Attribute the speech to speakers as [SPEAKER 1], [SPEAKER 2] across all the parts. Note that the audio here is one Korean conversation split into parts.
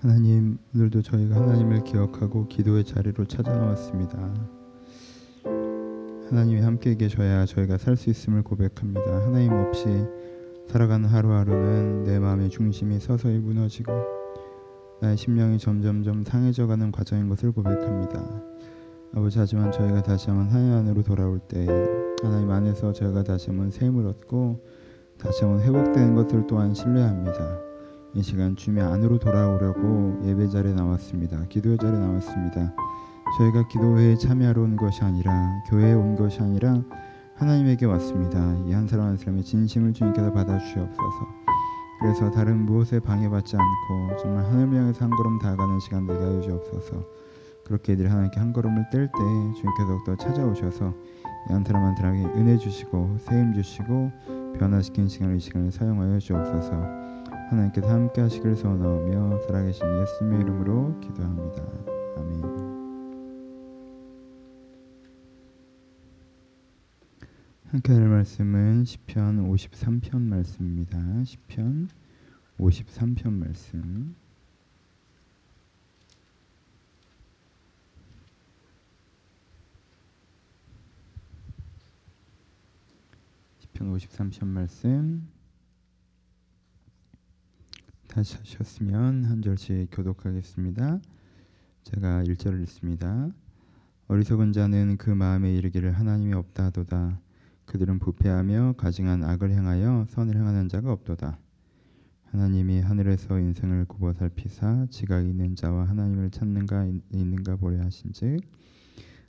[SPEAKER 1] 하나님 오늘도 저희가 하나님을 기억하고 기도의 자리로 찾아나왔습니다. 하나님이 함께 계셔야 저희가 살 수 있음을 고백합니다. 하나님 없이 살아가는 하루하루는 내 마음의 중심이 서서히 무너지고 나의 심령이 점점점 상해져가는 과정인 것을 고백합니다. 아버지 하지만 저희가 다시 한번 하나님 안으로 돌아올 때 하나님 안에서 저희가 다시 한번 샘을 얻고 다시 한번 회복되는 것을 또한 신뢰합니다. 이 시간 주님 안으로 돌아오려고 예배 자리에 나왔습니다. 기도의 자리에 나왔습니다. 저희가 기도회에 참여하러 온 것이 아니라 교회에 온 것이 아니라 하나님에게 왔습니다. 이 한 사람 한 사람의 진심을 주님께서 받아주시옵소서. 그래서 다른 무엇에 방해받지 않고 정말 하늘 향해서 한 걸음 다가가는 시간 되게 하여 주옵소서. 그렇게 이들이 하나님께 한 걸음을 뗄 때 주님께서 더욱더 찾아오셔서 이 한 사람 한 사람에게 은혜 주시고 세임 주시고 변화시키는 시간을 이 시간을 사용하여 주옵소서. 하나님께서 함께 하시길 소원하며 살아계신 예수님의 이름으로 기도합니다. 아멘. 함께 할 말씀은 시편 53편 말씀입니다. 시편 53편 말씀. 시편 53편 말씀 다시 하셨으면 한 절씩 교독하겠습니다. 제가 1절을 읽습니다. 어리석은 자는 그 마음에 이르기를 하나님이 없다 하도다. 그들은 부패하며 가증한 악을 행하여 선을 행하는 자가 없도다. 하나님이 하늘에서 인생을 굽어 살피사 지각 있는 자와 하나님을 찾는가 있는가 보려 하신즉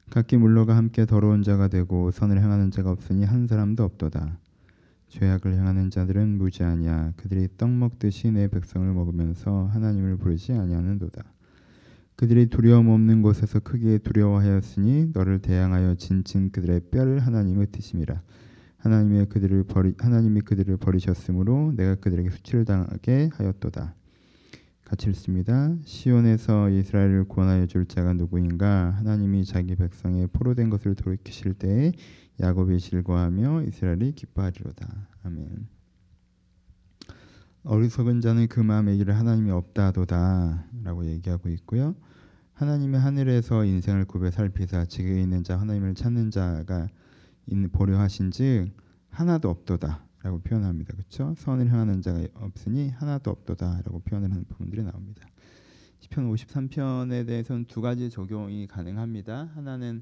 [SPEAKER 1] 각기 물러가 함께 더러운 자가 되고 선을 행하는 자가 없으니 한 사람도 없도다. 죄악을 행하는 자들은 무지하냐 그들이 떡 먹듯이 내 백성을 먹으면서 하나님을 부르지 아니하는도다. 그들이 두려움 없는 곳에서 크게 두려워하였으니 너를 대항하여 진친 그들의 뼈를 하나님의 뜻임이라. 하나님의 그들을 버리 하나님이 그들을 버리셨으므로 내가 그들에게 수치를 당하게 하였도다. 같이 읽습니다. 시온에서 이스라엘을 구원하여 줄 자가 누구인가? 하나님이 자기 백성의 포로된 것을 돌이키실 때에 야곱이 즐거하며 이스라엘이 기뻐하리로다. 아멘. 어리석은 자는 그 마음에 이를 하나님이 없다도다라고 얘기하고 있고요. 하나님의 하늘에서 인생을 굽에 살피사 지게 있는 자 하나님을 찾는 자가 보려 하신즉 하나도 없도다라고 표현합니다. 그렇죠? 선을 행하는 자가 없으니 하나도 없도다라고 표현을 하는 부분들이 나옵니다. 시편 53편에 대해서는 두 가지 적용이 가능합니다. 하나는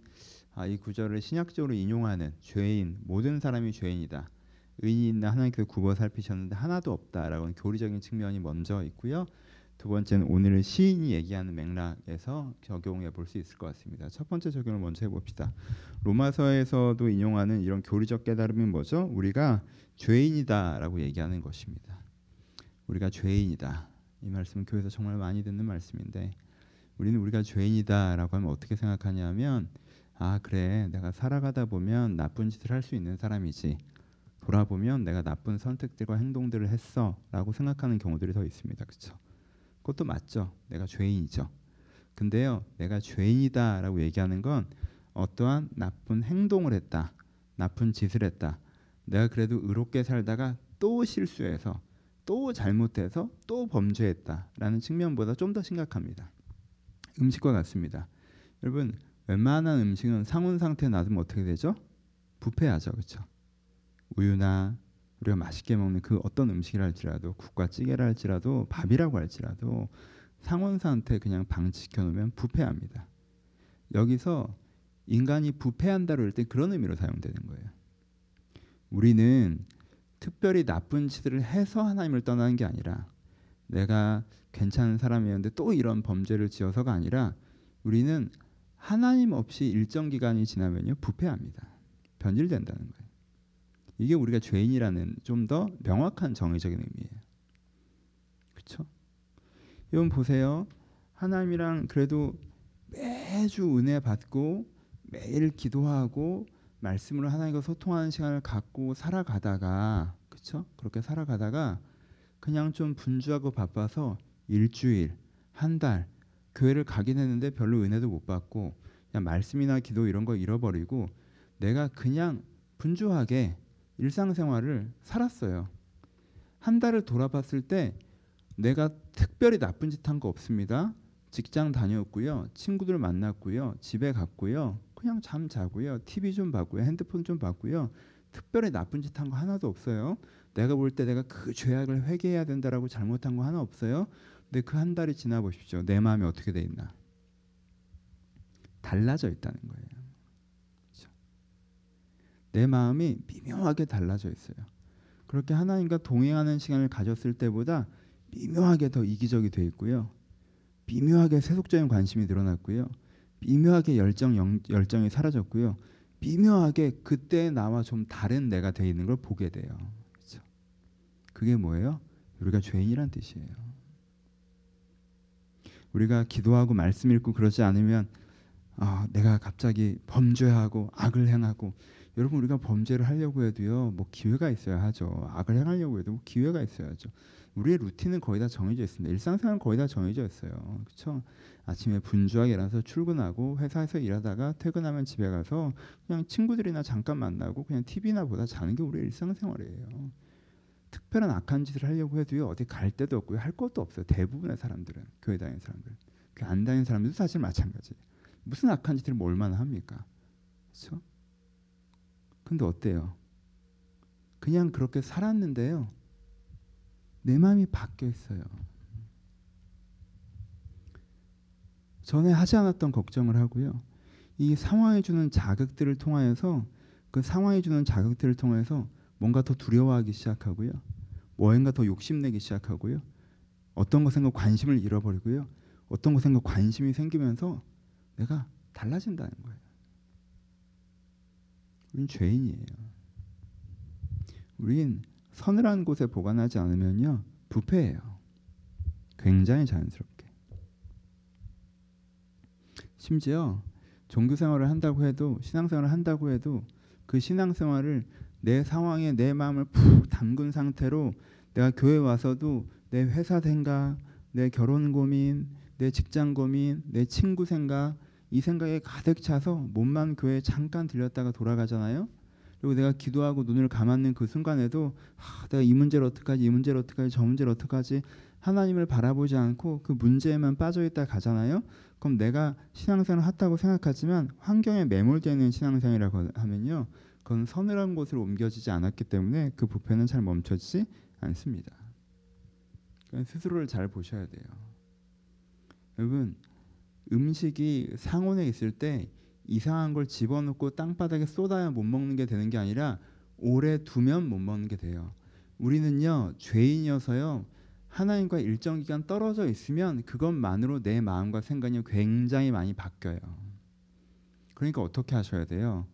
[SPEAKER 1] 아, 이 구절을 신약적으로 인용하는 죄인 모든 사람이 죄인이다. 의인이나 하나님께서 굽어 살피셨는데 하나도 없다라고 교리적인 측면이 먼저 있고요. 두 번째는 오늘 시인이 얘기하는 맥락에서 적용해 볼 수 있을 것 같습니다. 첫 번째 적용을 먼저 해봅시다. 로마서에서도 인용하는 이런 교리적 깨달음이 뭐죠? 우리가 죄인이다라고 얘기하는 것입니다. 우리가 죄인이다. 이 말씀은 교회에서 정말 많이 듣는 말씀인데 우리는 우리가 죄인이다라고 하면 어떻게 생각하냐면 아 그래 내가 살아가다 보면 나쁜 짓을 할 수 있는 사람이지 돌아보면 내가 나쁜 선택들과 행동들을 했어라고 생각하는 경우들이 더 있습니다. 그렇죠? 그것도 맞죠. 내가 죄인이죠. 근데요, 내가 죄인이다라고 얘기하는 건 어떠한 나쁜 행동을 했다, 나쁜 짓을 했다. 내가 그래도 의롭게 살다가 또 실수해서 또 잘못해서 또 범죄했다라는 측면보다 좀 더 심각합니다. 음식과 같습니다. 여러분 웬만한 음식은 상온 상태에 놔두면 어떻게 되죠? 부패하죠, 그렇죠? 우유나 우리가 맛있게 먹는 그 어떤 음식이라 할지라도 국과 찌개라 할지라도 밥이라고 할지라도 상온 상태 그냥 방치시켜 놓으면 부패합니다. 여기서 인간이 부패한다로 할때 그런 의미로 사용되는 거예요. 우리는 특별히 나쁜 짓을 해서 하나님을 떠나는 게 아니라 내가 괜찮은 사람이었는데 또 이런 범죄를 지어서가 아니라 우리는 하나님 없이 일정 기간이 지나면요 부패합니다. 변질된다는 거예요. 이게 우리가 죄인이라는 좀 더 명확한 정의적인 의미예요. 그렇죠? 여러분 보세요. 하나님이랑 그래도 매주 은혜 받고 매일 기도하고 말씀으로 하나님과 소통하는 시간을 갖고 살아가다가 그렇죠? 그렇게 살아가다가 그냥 좀 분주하고 바빠서 일주일, 한 달 교회를 가긴 했는데 별로 은혜도 못 받고 그냥 말씀이나 기도 이런 거 잃어버리고 내가 그냥 분주하게 일상생활을 살았어요. 한 달을 돌아봤을 때 내가 특별히 나쁜 짓 한 거 없습니다. 직장 다녔고요. 친구들 만났고요. 집에 갔고요. 그냥 잠 자고요. TV 좀 봤고요. 핸드폰 좀 봤고요. 특별히 나쁜 짓 한 거 하나도 없어요. 내가 볼 때 내가 그 죄악을 회개해야 된다라고 잘못한 거 하나 없어요. 근데 그 한 달이 지나 보십시오. 내 마음이 어떻게 돼 있나? 달라져 있다는 거예요. 그렇죠? 내 마음이 미묘하게 달라져 있어요. 그렇게 하나님과 동행하는 시간을 가졌을 때보다 미묘하게 더 이기적이 돼 있고요. 미묘하게 세속적인 관심이 늘어났고요. 미묘하게 열정 영, 열정이 사라졌고요. 미묘하게 그때 나와 좀 다른 내가 돼 있는 걸 보게 돼요. 그렇죠? 그게 뭐예요? 우리가 죄인이란 뜻이에요. 우리가 기도하고 말씀 읽고 그러지 않으면 아, 내가 갑자기 범죄하고 악을 행하고 여러분 우리가 범죄를 하려고 해도요 뭐 기회가 있어야 하죠 악을 행하려고 해도 뭐 기회가 있어야죠 우리의 루틴은 거의 다 정해져 있습니다. 일상생활은 거의 다 정해져 있어요. 그렇죠 아침에 분주하게 일어나서 출근하고 회사에서 일하다가 퇴근하면 집에 가서 그냥 친구들이나 잠깐 만나고 그냥 TV나 보다 자는 게 우리의 일상생활이에요. 특별한 악한 짓을 하려고 해도요 어디 갈 데도 없고요. 할 것도 없어요. 대부분의 사람들은 교회 다니는 사람들. 안 다니는 사람들도 사실 마찬가지. 무슨 악한 짓을 뭐 얼마나 합니까? 그렇죠 근데 어때요? 그냥 그렇게 살았는데요. 내 마음이 바뀌어 있어요. 전에 하지 않았던 걱정을 하고요. 이 상황이 주는 자극들을 통하여서 그 상황이 주는 자극들을 통해서 뭔가 더 두려워하기 시작하고요. 뭐인가 더 욕심내기 시작하고요. 어떤 것에 관심을 잃어버리고요. 어떤 것에 관심이 생기면서 내가 달라진다는 거예요. 우린 죄인이에요. 우린 서늘한 곳에 보관하지 않으면요 부패해요. 굉장히 자연스럽게. 심지어 종교 생활을 한다고 해도 신앙생활을 한다고 해도 그 신앙생활을 내 상황에 내 마음을 푹 담근 상태로 내가 교회 와서도 내 회사 생각, 내 결혼 고민, 내 직장 고민, 내 친구 생각 이 생각에 가득 차서 몸만 교회에 잠깐 들렸다가 돌아가잖아요. 그리고 내가 기도하고 눈을 감았는 그 순간에도 아, 내가 이 문제를 어떡하지 이 문제를 어떡하지 저 문제를 어떡하지 하나님을 바라보지 않고 그 문제에만 빠져 있다 가잖아요. 그럼 내가 신앙생활을 했다고 생각하지만 환경에 매몰되어 있는 신앙생활이라고 하면요. 그건 서늘한 곳으로 옮겨지지 않았기 때문에 그 부패는 잘 멈춰지지 않습니다. 그러니까 스스로를 잘 보셔야 돼요. 여러분 음식이 상온에 있을 때 이상한 걸 집어넣고 땅바닥에 쏟아야 못 먹는 게 되는 게 아니라 오래 두면 못 먹는 게 돼요. 우리는요 죄인이어서요 하나님과 일정 기간 떨어져 있으면 그것만으로 내 마음과 생각이 굉장히 많이 바뀌어요. 그러니까 어떻게 하셔야 돼요?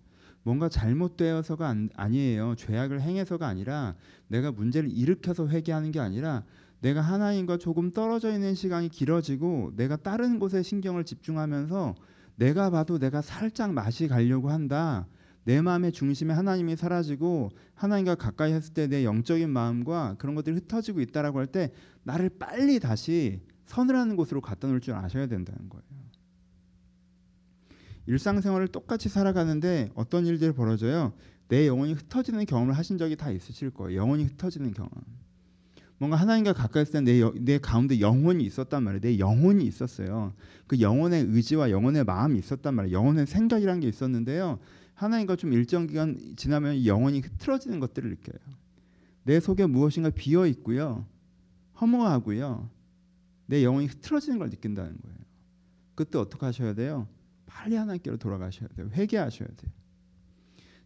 [SPEAKER 1] 뭔가 잘못되어서가 아니에요. 죄악을 행해서가 아니라 내가 문제를 일으켜서 회개하는 게 아니라 내가 하나님과 조금 떨어져 있는 시간이 길어지고 내가 다른 곳에 신경을 집중하면서 내가 봐도 내가 살짝 맛이 가려고 한다. 내 마음의 중심에 하나님이 사라지고 하나님과 가까이 했을 때 내 영적인 마음과 그런 것들이 흩어지고 있다라고 할 때 나를 빨리 다시 서늘한 곳으로 갖다 놓을 줄 아셔야 된다는 거예요. 일상생활을 똑같이 살아가는데 어떤 일들이 벌어져요? 내 영혼이 흩어지는 경험을 하신 적이 다 있으실 거예요. 영혼이 흩어지는 경험. 뭔가 하나님과 가까이 있을 때내 내 가운데 영혼이 있었단 말이에요. 내 영혼이 있었어요. 그 영혼의 의지와 영혼의 마음이 있었단 말이에요. 영혼의 생각이란 게 있었는데요. 하나님과 좀 일정 기간 지나면 영혼이 흐트러지는 것들을 느껴요. 내 속에 무엇인가 비어 있고요. 허무하고요. 내 영혼이 흐트러지는 걸 느낀다는 거예요. 그때 어떻게 하셔야 돼요? 빨리 하나님께로 돌아가셔야 돼요. 회개하셔야 돼요.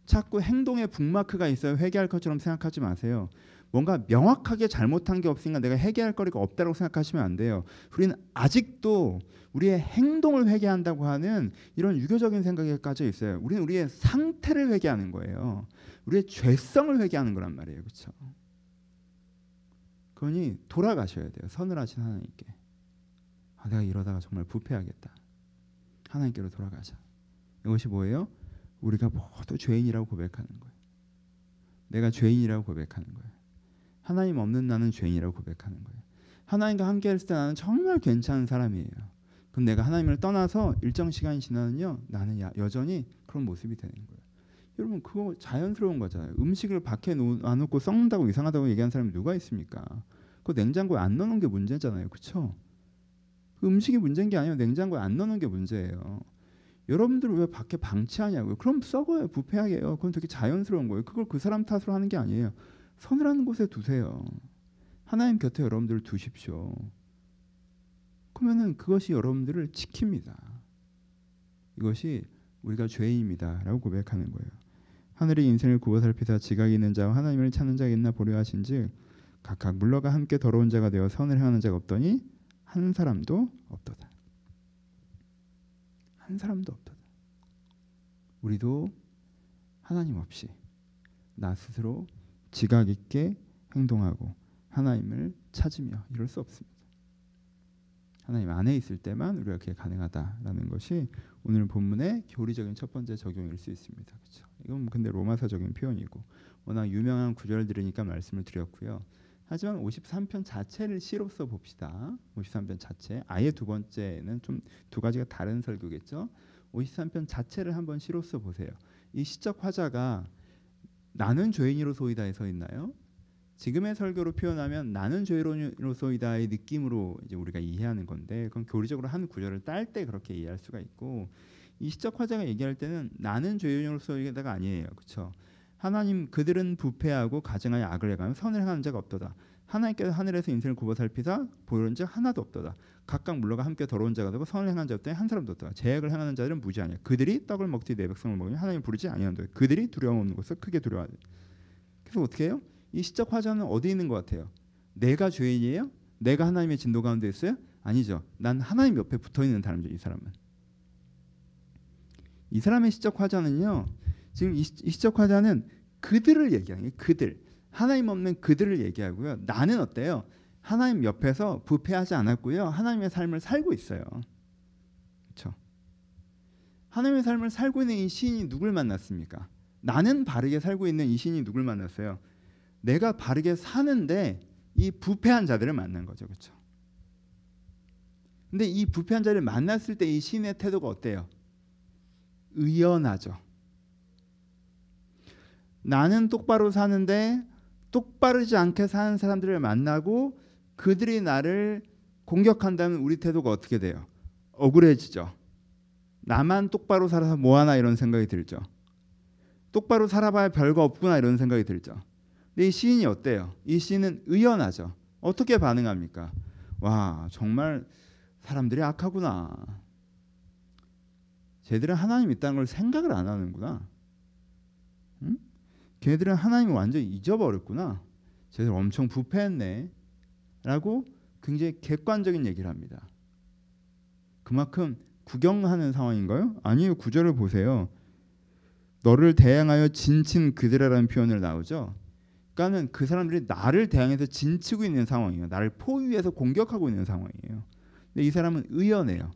[SPEAKER 1] 자꾸 행동에 북마크가 있어요. 회개할 것처럼 생각하지 마세요. 뭔가 명확하게 잘못한 게 없으니까 내가 회개할 거리가 없다고 생각하시면 안 돼요. 우리는 아직도 우리의 행동을 회개한다고 하는 이런 유교적인 생각에 까져 있어요. 우리는 우리의 상태를 회개하는 거예요. 우리의 죄성을 회개하는 거란 말이에요. 그렇죠? 그러니 돌아가셔야 돼요. 서늘하신 하나님께. 아, 내가 이러다가 정말 부패하겠다. 하나님께로 돌아가자. 이것이 뭐예요? 우리가 모두 죄인이라고 고백하는 거예요. 내가 죄인이라고 고백하는 거예요. 하나님 없는 나는 죄인이라고 고백하는 거예요. 하나님과 함께 했을 때 나는 정말 괜찮은 사람이에요. 그럼 내가 하나님을 떠나서 일정 시간이 지나면요. 나는 여전히 그런 모습이 되는 거예요. 여러분 그거 자연스러운 거잖아요. 음식을 밖에 놔놓고 썩는다고 이상하다고 얘기하는 사람이 누가 있습니까? 그 냉장고에 안 넣는 게 문제잖아요. 그렇죠? 그 음식이 문제인 게 아니에요. 냉장고에 안 넣는 게 문제예요. 여러분들 왜 밖에 방치하냐고요. 그럼 썩어요. 부패하게요. 그건 되게 자연스러운 거예요. 그걸 그 사람 탓으로 하는 게 아니에요. 서늘한 곳에 두세요. 하나님 곁에 여러분들을 두십시오. 그러면은 그것이 여러분들을 지킵니다. 이것이 우리가 죄인입니다라고 고백하는 거예요. 하늘의 인생을 구워 살피사 지각이 있는 자와 하나님을 찾는 자가 있나 보려 하신즉 각각 물러가 함께 더러운 자가 되어 선을 행하는 자가 없더니 한 사람도 없도다. 한 사람도 없도다. 우리도 하나님 없이 나 스스로 지각 있게 행동하고 하나님을 찾으며 이럴 수 없습니다. 하나님 안에 있을 때만 우리가 그게 가능하다라는 것이 오늘 본문의 교리적인 첫 번째 적용일 수 있습니다. 그렇죠? 이건 뭐 근데 로마서적인 표현이고 워낙 유명한 구절들이니까 말씀을 드렸고요. 하지만 53편 자체를 시로서 봅시다. 53편 자체 아예 두 번째는 좀 두 가지가 다른 설교겠죠. 53편 자체를 한번 시로서 보세요. 이 시적 화자가 나는 죄인으로소이다에 서 있나요? 지금의 설교로 표현하면 나는 죄인으로소이다의 느낌으로 이제 우리가 이해하는 건데 그건 교리적으로 한 구절을 딸 때 그렇게 이해할 수가 있고 이 시적 화자가 얘기할 때는 나는 죄인으로소이다가 아니에요. 그렇죠? 하나님 그들은 부패하고 가증하여 악을 행하며 선을 행하는 자가 없도다. 하나님께서 하늘에서 인생을 굽어 살피사 보이는 자 하나도 없도다. 각각 물러가 함께 더러운 자가 되고 선을 행한 자 없더니 한 사람도 없다. 죄악을 행하는 자들은 무지 아니야. 그들이 떡을 먹지 내 백성을 먹으며 하나님 부르지 아니한다. 그들이 두려움 없는 것을 크게 두려워하다. 그래서 어떻게 해요? 이 시적 화자는 어디 있는 것 같아요? 내가 죄인이에요? 내가 하나님의 진도 가운데 있어요? 아니죠. 난 하나님 옆에 붙어 있는 사람이죠. 이 사람은. 이 사람의 시적 화자는요. 지금 이, 시적 화자는 그들을 얘기하는 그들. 하나님 없는 그들을 얘기하고요. 나는 어때요? 하나님 옆에서 부패하지 않았고요. 하나님의 삶을 살고 있어요. 그렇죠? 하나님의 삶을 살고 있는 이 시인이 누굴 만났습니까? 나는 바르게 살고 있는 이 시인이 누굴 만났어요? 내가 바르게 사는데 이 부패한 자들을 만난 거죠. 그렇죠? 근데 이 부패한 자를 만났을 때 이 시인의 태도가 어때요? 의연하죠. 나는 똑바로 사는데 똑바르지 않게 사는 사람들을 만나고 그들이 나를 공격한다면 우리 태도가 어떻게 돼요? 억울해지죠. 나만 똑바로 살아서 뭐하나 이런 생각이 들죠. 똑바로 살아봐야 별거 없구나 이런 생각이 들죠. 근데 이 시인이 어때요? 이 시인은 의연하죠. 어떻게 반응합니까? 와 정말 사람들이 악하구나. 쟤들은 하나님 있다는 걸 생각을 안 하는구나. 응? 걔들은 하나님을 완전히 잊어버렸구나. 쟤들 엄청 부패했네. 라고 굉장히 객관적인 얘기를 합니다. 그만큼 구경하는 상황인가요? 아니요. 구절을 보세요. 너를 대항하여 진친 그들이라는 표현을 나오죠. 그러니까는 그 사람들이 나를 대항해서 진치고 있는 상황이에요. 나를 포위해서 공격하고 있는 상황이에요. 근데 이 사람은 의연해요.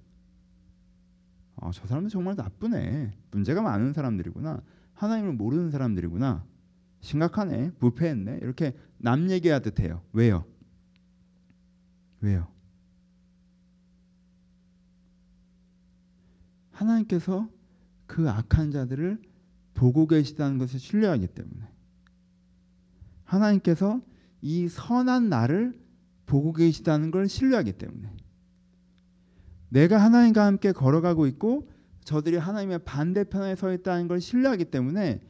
[SPEAKER 1] 아, 저 사람들 정말 나쁘네. 문제가 많은 사람들이구나. 하나님을 모르는 사람들이구나. 심각하네. 부패했네. 이렇게 남 얘기하듯 해요. 왜요? 왜요? 하나님께서 그 악한 자들을 보고 계시다는 것을 신뢰하기 때문에 하나님께서 이 선한 나를 보고 계시다는 걸 신뢰하기 때문에 내가 하나님과 함께 걸어가고 있고 저들이 하나님의 반대편에 서 있다는 걸 신뢰하기 때문에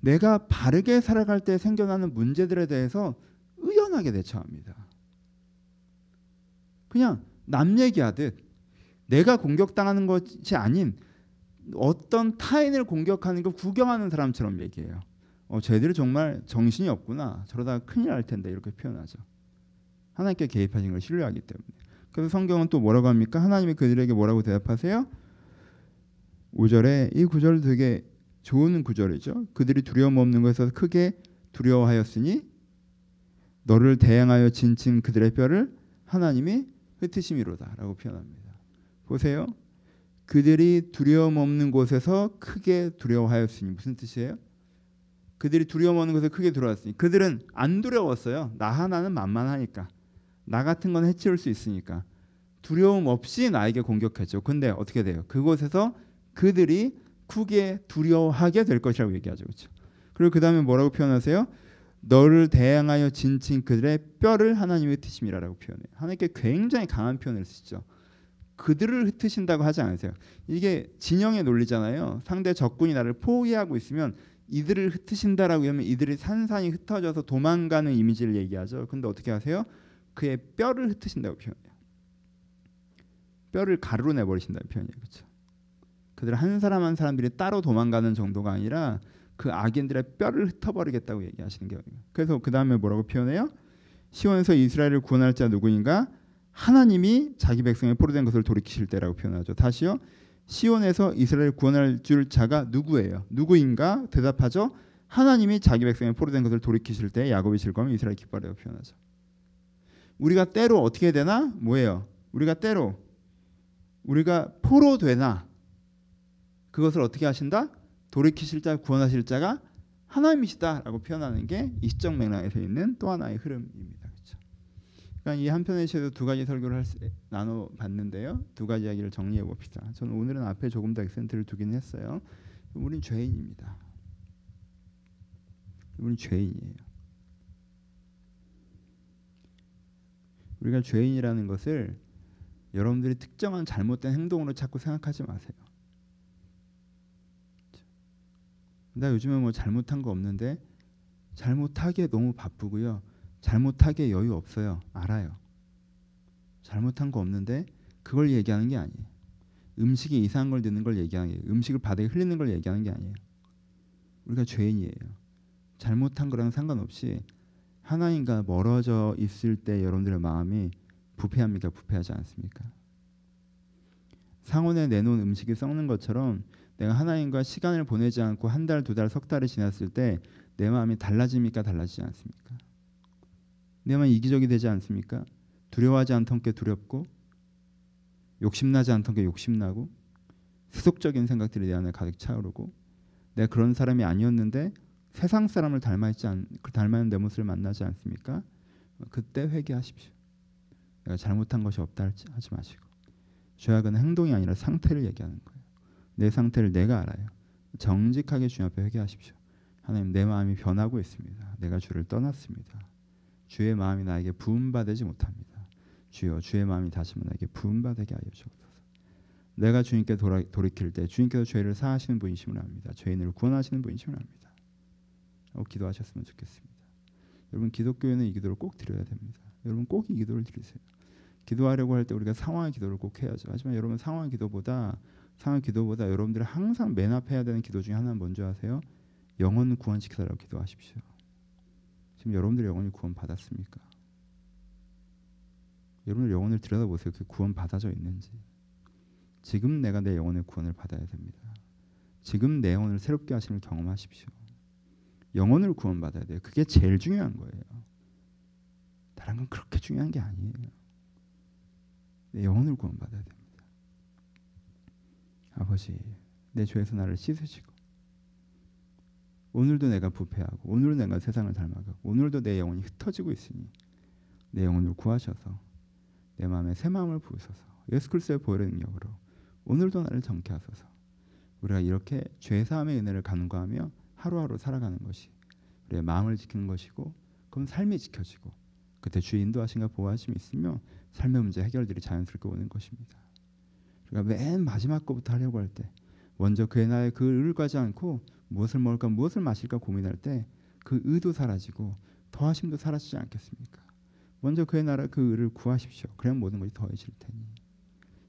[SPEAKER 1] 내가 바르게 살아갈 때 생겨나는 문제들에 대해서 의연하게 대처합니다. 그냥 남 얘기하듯 내가 공격당하는 것이 아닌 어떤 타인을 공격하는 걸 구경하는 사람처럼 얘기해요. 어, 쟤들이 정말 정신이 없구나. 저러다가 큰일 날 텐데 이렇게 표현하죠. 하나님께 개입하신 걸 신뢰하기 때문에. 그래서 성경은 또 뭐라고 합니까? 하나님이 그들에게 뭐라고 대답하세요? 5절에 이 구절 되게 좋은 구절이죠. 그들이 두려움 없는 것에서 크게 두려워하였으니 너를 대항하여 진친 그들의 뼈를 하나님이 흩으심이로다라고 표현합니다. 보세요. 그들이 두려움 없는 곳에서 크게 두려워하였으니 무슨 뜻이에요? 그들이 두려움 없는 곳에 크게 두려웠으니 그들은 안 두려웠어요. 나 하나는 만만하니까 나 같은 건 해치울 수 있으니까 두려움 없이 나에게 공격했죠. 근데 어떻게 돼요? 그곳에서 그들이 크게 두려워하게 될 것이라고 얘기하죠. 그렇죠? 그리고 그 다음에 뭐라고 표현하세요? 너를 대항하여 진친 그들의 뼈를 하나님이 흩으심이라고 표현해요. 하나님께 굉장히 강한 표현을 쓰죠. 그들을 흩으신다고 하지 않으세요. 이게 진영의 논리잖아요. 상대 적군이 나를 포위하고 있으면 이들을 흩으신다라고 하면 이들이 산산이 흩어져서 도망가는 이미지를 얘기하죠. 근데 어떻게 하세요? 그의 뼈를 흩으신다고 표현해요. 뼈를 가루로 내버리신다는 표현이에요. 그렇죠? 그들 한 사람 한 사람들이 따로 도망가는 정도가 아니라 그 악인들의 뼈를 흩어버리겠다고 얘기하시는 게 그래서 그 다음에 뭐라고 표현해요? 시온에서 이스라엘을 구원할 자 누구인가? 하나님이 자기 백성의 포로된 것을 돌이키실 때라고 표현하죠. 다시요. 시온에서 이스라엘 구원할 줄 자가 누구예요? 누구인가? 대답하죠. 하나님이 자기 백성의 포로된 것을 돌이키실 때 야곱이 즐거우면 이스라엘 기뻐라고 표현하죠. 우리가 때로 어떻게 되나? 뭐예요? 우리가 때로 우리가 포로 되나? 그것을 어떻게 하신다? 돌이키실 자, 구원하실 자가 하나님이시다라고 표현하는 게 이 시적 맥락에서 있는 또 하나의 흐름입니다. 그렇죠? 그러니까 이 한 편에서도 두 가지 설교를 할 수, 나눠 봤는데요. 두 가지 이야기를 정리해 봅시다. 저는 오늘은 앞에 조금 더 액센트를 두긴 했어요. 우린 죄인입니다. 우린 죄인이에요. 우리가 죄인이라는 것을 여러분들이 특정한 잘못된 행동으로 자꾸 생각하지 마세요. 나 요즘에 뭐 잘못한 거 없는데 잘못하기에 너무 바쁘고요. 잘못하기에 여유 없어요. 알아요. 잘못한 거 없는데 그걸 얘기하는 게 아니에요. 음식이 이상한 걸 듣는 걸 얘기하는 게 음식을 바닥에 흘리는 걸 얘기하는 게 아니에요. 우리가 죄인이에요. 잘못한 거랑 상관없이 하나님과 멀어져 있을 때 여러분들의 마음이 부패합니까? 부패하지 않습니까? 상온에 내놓은 음식이 썩는 것처럼 내가 하나님과 시간을 보내지 않고 한 달, 두 달, 석 달이 지났을 때 내 마음이 달라집니까? 달라지지 않습니까? 내 마음이 이기적이 되지 않습니까? 두려워하지 않던 게 두렵고 욕심나지 않던 게 욕심나고 세속적인 생각들이 내 안에 가득 차오르고 내가 그런 사람이 아니었는데 세상 사람을 닮아 있지 않, 닮아있는 내 모습을 만나지 않습니까? 그때 회개하십시오. 내가 잘못한 것이 없다 하지 마시고 죄악은 행동이 아니라 상태를 얘기하는 거예요. 내 상태를 내가 알아요. 정직하게 주님 앞에 회개하십시오. 하나님 내 마음이 변하고 있습니다. 내가 주를 떠났습니다. 주의 마음이 나에게 부음받지 못합니다. 주여 주의 마음이 다시 나에게 부음받게 하여 주옵소서. 내가 주님께 돌아, 돌이킬 때 주님께서 죄를 사하시는 분이심을 압니다. 죄인을 구원하시는 분이심을 압니다. 어, 기도하셨으면 좋겠습니다. 여러분 기독교에는 이 기도를 꼭 드려야 됩니다. 여러분 꼭 이 기도를 드리세요. 기도하려고 할 때 우리가 상황의 기도를 꼭 해야죠. 하지만 여러분 상황의 기도보다 상황 기도보다 여러분들이 항상 맨 앞에 해야 되는 기도 중에 하나는 뭔지 아세요? 영혼 구원시켜달라고 기도하십시오. 지금 여러분들 영혼이 구원 받았습니까? 여러분들 영혼을 들여다보세요. 그 구원 받아져 있는지. 지금 내가 내 영혼의 구원을 받아야 됩니다. 지금 내 영혼을 새롭게 하심을 경험하십시오. 영혼을 구원받아야 돼요. 그게 제일 중요한 거예요. 다른 건 그렇게 중요한 게 아니에요. 내 영혼을 구원받아야 됩니다. 아버지, 내 죄에서 나를 씻으시고 오늘도 내가 부패하고 오늘도 내가 세상을 닮아가고 오늘도 내 영혼이 흩어지고 있으니 내 영혼을 구하셔서 내 마음에 새 마음을 부으소서 예수 그리스도의 보혈의 능력으로 오늘도 나를 정케 하소서 우리가 이렇게 죄 사함의 은혜를 간구하며 하루하루 살아가는 것이 우리의 마음을 지키는 것이고 그럼 삶이 지켜지고 그때 주의 인도하심과 보호하심이 있으며 삶의 문제 해결들이 자연스럽게 오는 것입니다. 우리가 맨 마지막 거부터 하려고 할 때 먼저 그의 나의 그 의를 가지 않고 무엇을 먹을까 무엇을 마실까 고민할 때 그 의도 사라지고 더하심도 사라지지 않겠습니까? 먼저 그의 나라 그 의를 구하십시오. 그래야 모든 것이 더해질 테니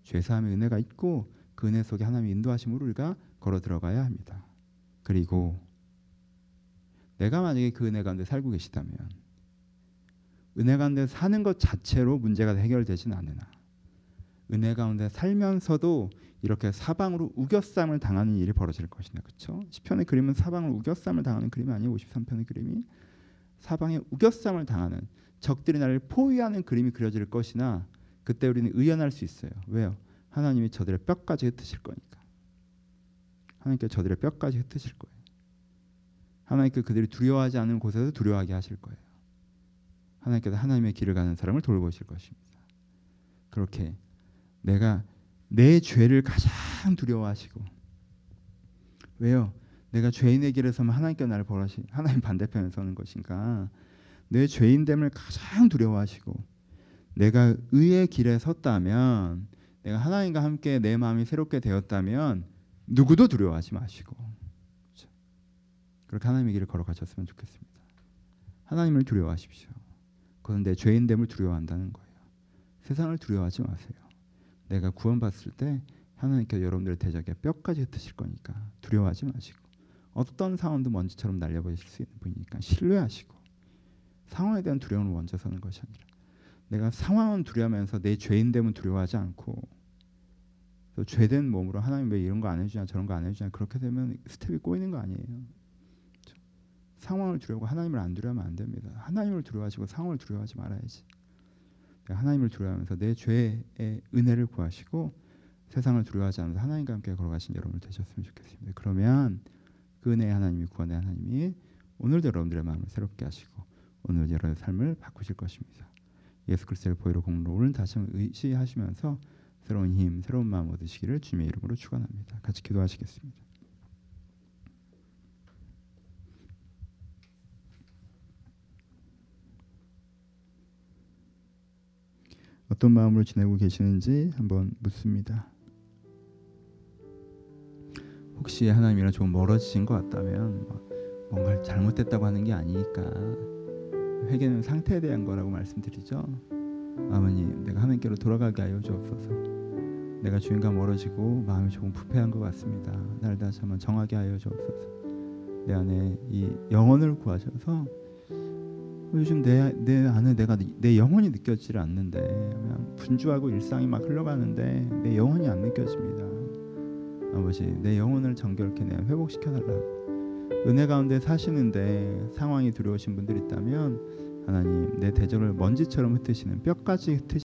[SPEAKER 1] 죄사함의 은혜가 있고 그 은혜 속에 하나님의 인도하심으로 우리가 걸어 들어가야 합니다. 그리고 내가 만약에 그 은혜 가운데 살고 계시다면 은혜 가운데 사는 것 자체로 문제가 해결되지는 않으나 은혜 가운데 살면서도 이렇게 사방으로 우겨쌈을 당하는 일이 벌어질 것이다. 그렇죠? 시편의 그림은 사방으로 우겨쌈을 당하는 그림이 아니고 53편의 그림이 사방에 우겨쌈을 당하는 적들이 나를 포위하는 그림이 그려질 것이나 그때 우리는 의연할 수 있어요. 왜요? 하나님이 저들의 뼈까지 흩으실 거니까. 하나님께 저들의 뼈까지 흩으실 거예요. 하나님께 그들이 두려워하지 않는 곳에서 두려워하게 하실 거예요. 하나님께서 하나님의 길을 가는 사람을 돌보실 것입니다. 그렇게 내가 내 죄를 가장 두려워하시고 왜요? 내가 죄인의 길에 서면 하나님께 나를 벌하시 하나님 반대편에 서는 것인가? 내 죄인됨을 가장 두려워하시고 내가 의의 길에 섰다면 내가 하나님과 함께 내 마음이 새롭게 되었다면 누구도 두려워하지 마시고 그렇죠? 그렇게 하나님의 길을 걸어가셨으면 좋겠습니다. 하나님을 두려워하십시오. 그건 내 죄인됨을 두려워한다는 거예요. 세상을 두려워하지 마세요. 내가 구원받았을 때 하나님께서 여러분들의 대적에 뼈까지 흩으실 거니까 두려워하지 마시고 어떤 상황도 먼지처럼 날려버리실 수 있는 분이니까 신뢰하시고 상황에 대한 두려움을 먼저 서는 것이 아니라 내가 상황은 두려워하면서 내 죄인됨은 두려워하지 않고 또 죄된 몸으로 하나님 왜 이런 거 안 해주냐 저런 거 안 해주냐 그렇게 되면 스텝이 꼬이는 거 아니에요. 그렇죠? 상황을 두려워하고 하나님을 안 두려워하면 안 됩니다. 하나님을 두려워하시고 상황을 두려워하지 말아야지. 하나님을 두려워하면서 내 죄의 은혜를 구하시고 세상을 두려워하지 않으면서 하나님과 함께 걸어가신 여러분들 되셨으면 좋겠습니다. 그러면 그 은혜의 하나님이 구원의 하나님이 오늘도 여러분들의 마음을 새롭게 하시고 오늘 여러분의 삶을 바꾸실 것입니다. 예수 그리스도의 보혈의 공로를 다시 한번 의지하시면서 새로운 힘, 새로운 마음 얻으시기를 주님의 이름으로 축원합니다. 같이 기도하시겠습니다. 어떤 마음으로 지내고 계시는지 한번 묻습니다. 혹시 하나님이랑 조금 멀어지신 것 같다면 뭐 뭔가 잘못됐다고 하는 게 아니니까 회개는 상태에 대한 거라고 말씀드리죠. 아버님, 내가 하나님께로 돌아가게 하여 주옵소서. 내가 주님과 멀어지고 마음이 조금 부패한 것 같습니다. 날 다시 한번 정하게 하여 주옵소서. 내 안에 이 영혼을 구하셔서 요즘 내, 내 안에 내가 내 영혼이 느껴지질 않는데 그냥 분주하고 일상이 막 흘러가는데 내 영혼이 안 느껴집니다. 아버지 내 영혼을 정결케 내 회복시켜 달라고 은혜 가운데 사시는데 상황이 두려우신 분들 있다면 하나님 내 대적을 먼지처럼 흩으시는 뼈까지 흩으시는